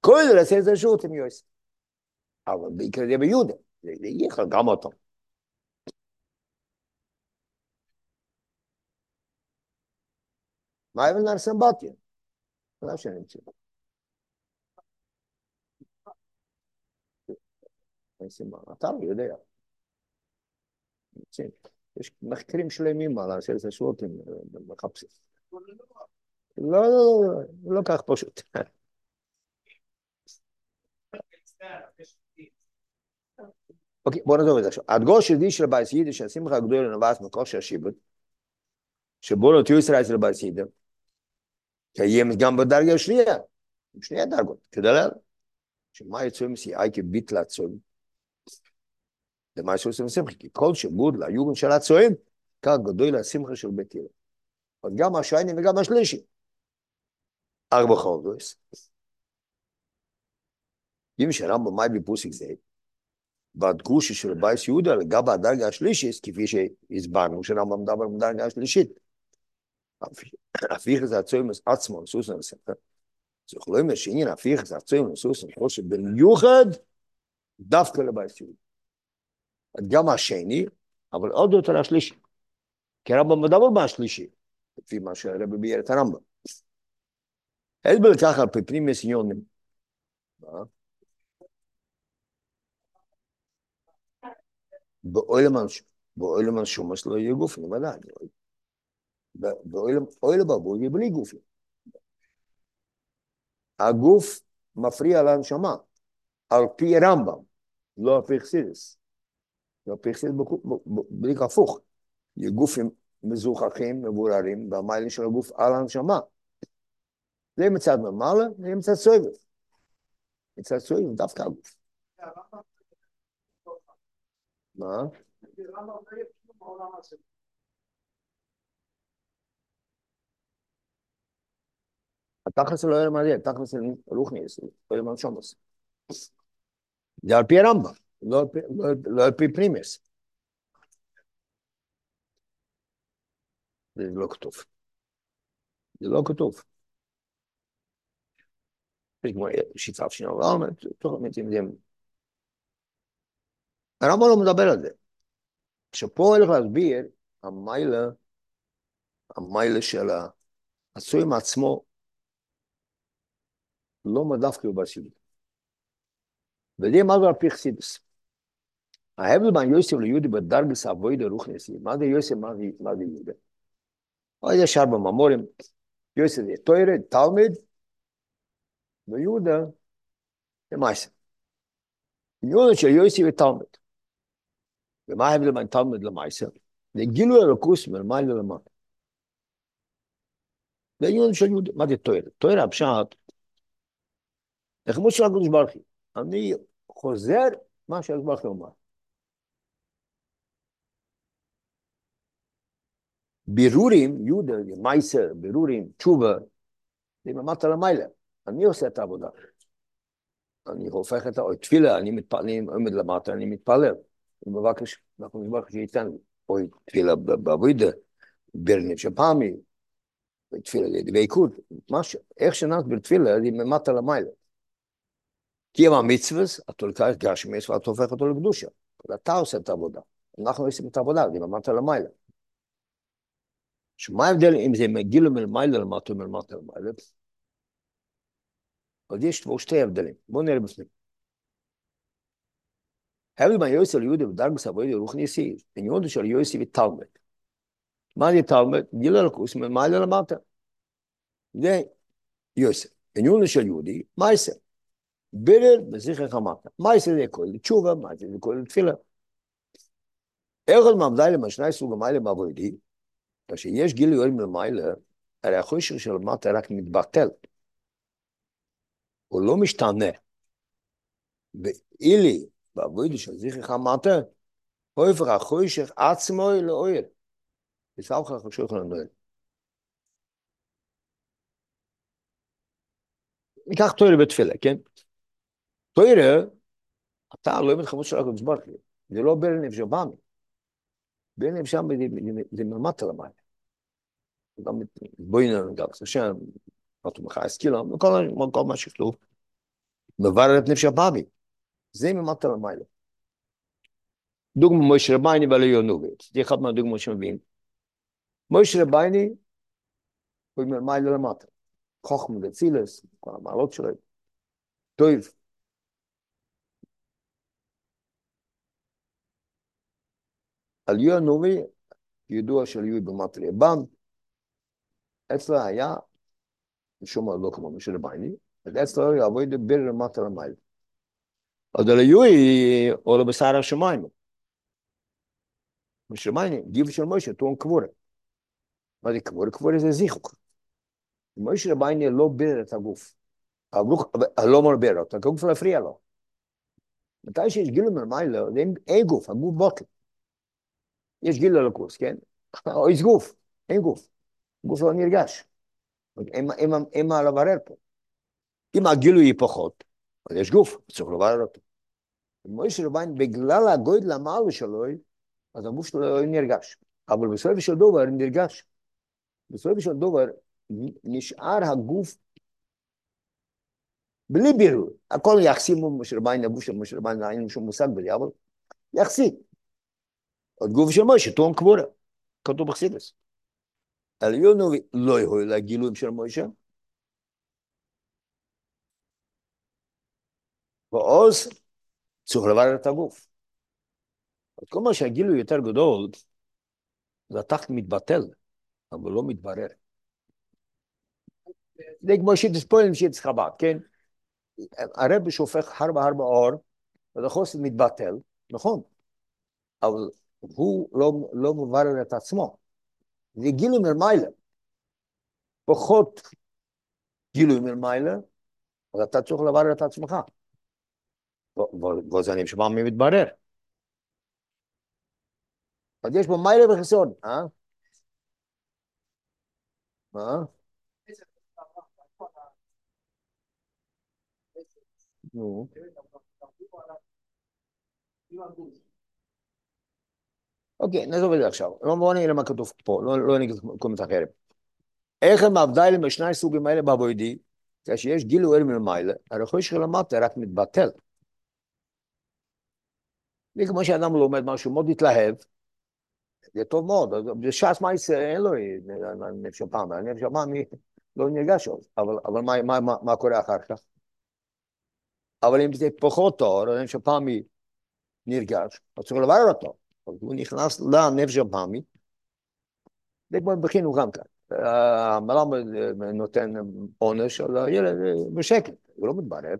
כל זה עשרת השוטים יוסף. אבל בעיקר זה ביהודה, זה יהיה גם אותו. מה אבן נרסם בתיה? לא שאני נמצא. אין סימן. אתה לא יודע. יש מחקרים שלמים על עשרת השבטים, מחפשים. לא, לא, לא, לא כך פשוט. אוקיי, בוא נעזוב את זה עכשיו. הדגוש שלי של בייס יידיש, השמחה הגדולה נבעת מכושר השיבוד, שבו לא תהיו ישראל של בייס יידיש, קיימת גם בדרגה השנייה, עם שני הדרגות, כדלל, שמה יצאו מסי אייקה ביטלה צוים, למה יצאו מסי שמחה, כי כל שבוד ליוגן של הצוים, כך גדול השמחה של בית הלל. אז גם השייני וגם השלישי. ארבע חודש. אם שרמב"ם מאי בפוסיק זה, בדגושה של בייס יהודה לגבי הדרגה השלישית, כפי שהסברנו, שרמב"ם מדבר בדרגה השלישית. הפיך זה הצוימוס עצמו, לסוסן וסמכה. זה יכול להיות שעניין הפיך זה הצוימוס לסוסן, חושב במיוחד דווקא לבייס יהודה. גם השני, אבל עוד יותר השלישי. כי הרמב"ם מדבר מהשלישי, לפי מה שהרבי ביאר את הרמב"ם. הסבר ככה על פי פנימיוס עניונים. באוילם השומש לא יהיה גופים, ודאי. באוילם בבוא יהיה בלי גופים. הגוף מפריע להנשמה, על פי רמב"ם, לא על פי חסידס. חסידס בלי הפוך. יהיו גופים מזוכחים, מבוררים, והמיילים של הגוף על ההנשמה. זה מצד ממעלה, זה מצד סויבר. מצד סויבר דווקא הגוף. מה? התכלס לא יהיה למעלה, תכלס זה רוחניס, לא יהיה מנשומוס. זה על פי הרמב"ם, לא על פי פרימס. זה לא כתוב. זה לא כתוב. כמו שיצב שנייה, אבל תוך מתים הרמב"ם לא מדבר על זה. כשפה הולך להסביר, המיילה, המיילה של הצוים עצמו, לא דווקא בסיבוב. וזה מה זה על פי חסידס. ההבדל בין יוסף ליהודי בדרגס אבוידה רוחניסי, מה זה יוסף, מה זה יהודה? אז יש ארבע ממורים, יוסף זה תוירה, תלמיד, ויהודה זה מייסר. עניון של יוסף ותלמיד. ומה ההבדל בין תלמיד למייסר? זה גילוי אלוקוס מלמעלה למטה. זה עניון של יהודה, מה זה תוירה? תוירה הפשט, לכמות של הקדוש ברוך הוא. אני חוזר מה שהקדוש ברוך הוא אומר. בירורים, יהודה, מייסר, בירורים, תשובה, זה ממטה למעלה. אני עושה את העבודה. אני הופך את ה... או תפילה, אני מתפלל, עומד למטה, אני מתפלל. אני מבקש, אנחנו נבקש שייתן לי. או תפילה בעבודה, ברנית של פעמי, תפילה דבקות, משהו. איך שנעת בתפילה, זה ממטה למעלה. כי אם המצווס, אתה לוקח גשמיס ואתה הופך אותו לקדושה. אתה עושה את העבודה. אנחנו עושים את העבודה, זה ממטה למעלה. שמה ההבדל אם זה מגילו מלמעלה למטה או מלמטה למעלה? אז יש פה שתי הבדלים. בואו נראה בפנים. ההבדל בין יוסי ליהודי בדרגס אבוידי רוחניסי, בין יהודי של יוסי ותלמד. מה זה תלמד? גיל אלוקוס מלמעלה למטה. זה. בין יהודי של יהודי, מייסר. בירר בזכר חמתה. מייסר זה כל תשובה, מייסר זה כל תפילה. אחד מעמדי למשני סוג המיילה באבוידי, כשיש גילוי מלמעלה, הרי החושר של למטה רק מתבטל. הוא לא משתנה. ואילי, בעבודה של זכר חמתה, הופך החושך עצמו לאויר. וסבך החושך לנוער. ניקח תוירה בתפילה, כן? תוירה, אתה לא אוהב חמוש של הקדוש ברוך הוא. זה לא בר נפש הבאמי. בר נפש הבאמי זה מלמטה למעלה. גם בוינר, גם השם, אותו מחי אסקילם, וכל מה שכתוב. מברר את נפש הבאמי. זה ממטה למעלה. דוגמה מויש רבייני ועלי יונובץ. זה אחד מהדוגמאות שמביאים. מויש רבייני הוא מלמעלה למטה. חוכמה וצילס, כל המעלות שלו. טוב. על יהוא הנובי, ידוע של יהוא במטר יבם, אצלו היה, משום מה לא כמו משה רבייני, אז אצלו היה עבוד בר למטר המייל. אז על יהוא עולה בשר השמיים. משה רבייני, גיב של משה, תום קבורה. מה זה קבורה? קבורה זה זיכוך. משה רבייני לא בר את הגוף. הגוף לא מרבר אותו, הגוף לא הפריע לו. מתי שיש גילוי מלמעלה, אין גוף, הגוף בוטל. יש גיל ללקוס, כן? או יש גוף, אין גוף. גוף לא נרגש. אין מה לברר פה. אם הגילוי היא פחות, אז יש גוף, צריך לברר אותו. מוישה רביין, בגלל הגודל המעלה שלו, אז הגוף שלו לא נרגש. אבל בסופו של דבר נרגש. בסופו של דבר נשאר הגוף בלי בירור. הכל יחסי מול משה רביין, הגוף של משה רביין, אין לנו שום מושג בזה, אבל יחסי. גוף של משה, תום קבורה. כתוב בחסידס. עליונו לא יכול לגילויים של משה. ועוז צריך לברר את הגוף. אז כל מה שהגילוי יותר גדול, זה התחת מתבטל, אבל לא מתברר. זה כמו שיטס פועלים שיטס חב"ד, כן? הרבי שופך הרבה הרבה אור, ולחוסן מתבטל, נכון, אבל הוא לא, לא מברר את עצמו. זה גילוי מלמעלה. פחות גילוי מלמעלה, אז אתה צריך לברר את עצמך. וזה נשמע מתברר. אז יש בו מיילה וחיסון, אה? מה? נו. אוקיי, נעזוב את זה עכשיו. בואו נראה מה כתוב פה, לא, לא נגיד קומץ אחרת. איך הם הבדלים בשני הסוגים האלה באבוידי, כשיש גילוי מלמעלה, הרכוי של המטה רק מתבטל. וכמו שאדם לומד משהו מאוד התלהב, זה טוב מאוד, בש"ס מה יעשה, אין לו נפש הפעם, הנפש הפעם לא נרגש עוד, אבל, אבל מה, מה, מה, מה קורה אחר כך? אבל אם זה פחות טוב, הנפש הפעם נרגש, אז צריך לברר אותו. הוא נכנס לנפש הפעמי, זה כמו בחינוך גם כאן. המלאם נותן עונש על הילד בשקט, הוא לא מתברר.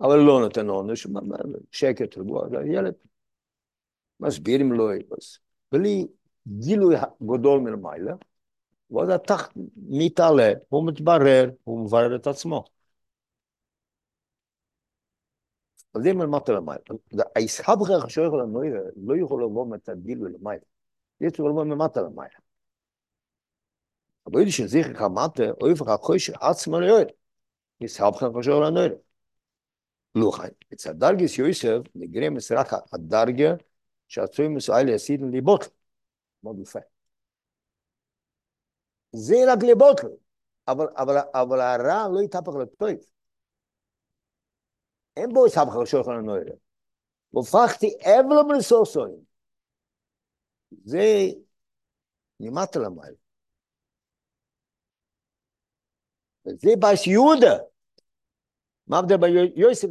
אבל לא נותן עונש, שקט רגוע, הילד מסבירים לו, בלי גילוי גדול מלמעלה, ואז התחת מתעלה, הוא מתברר, הוא מברר את עצמו. אבל זה מלמד את המים. הישחב לך חשוב על המים, לא יכול לבוא מתדיל ולמים. זה צריך לבוא ממטה למים. אבל אידי שזיך לך מטה, אוי פך החושר עצמא לא יועד. ישחב לך חשוב על המים. לא חיים. אצל דרגס יויסף, נגרם מסרח הדרגה, שעצוי מסועל יסיד לליבות. מאוד יפה. זה רק לבוטל, אבל הרע לא יתהפך לטויף. אין בו סבך רשוך על הנוירה. והופכתי אבל מנסוסוים. זה נמטה למעלה. וזה בייס יהודה. מה הבדל ביוסף,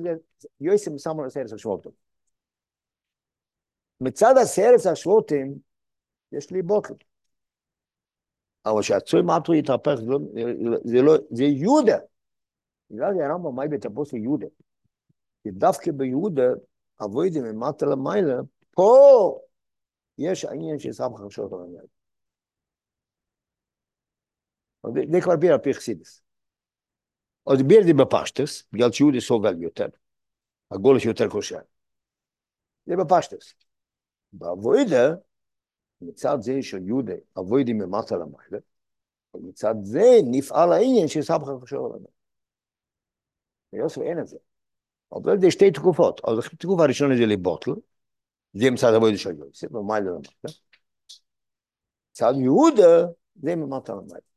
יוסף שם על הסרס השבוטים. מצד הסרס השבוטים, יש לי בוקר. אבל שהצוי מטרו יתהפך, זה לא, זה יהודה. בגלל זה הרמב"ם, מה בית יהודה? כי דווקא ביהודה, אבוידי ממטה למעלה, פה יש העניין של סבך חרשות על העניין. זה כבר ביר על פי חסידס. אז ביר זה בפשטס, בגלל שיהודי סובל יותר. הגולש יותר קושר. זה בפשטס. באבוידה, מצד זה של יהודה, אבוידי ממטה למעלה, ומצד זה נפעל העניין של סבך חרשות על העניין. ביוסף אין את זה. אבל זה שתי תקופות. אז התקופה הראשונה זה לבוטל, זה מצד עבודה של יוסף, ומה לא למטה. מצד יהודה, זה ממטה למטה.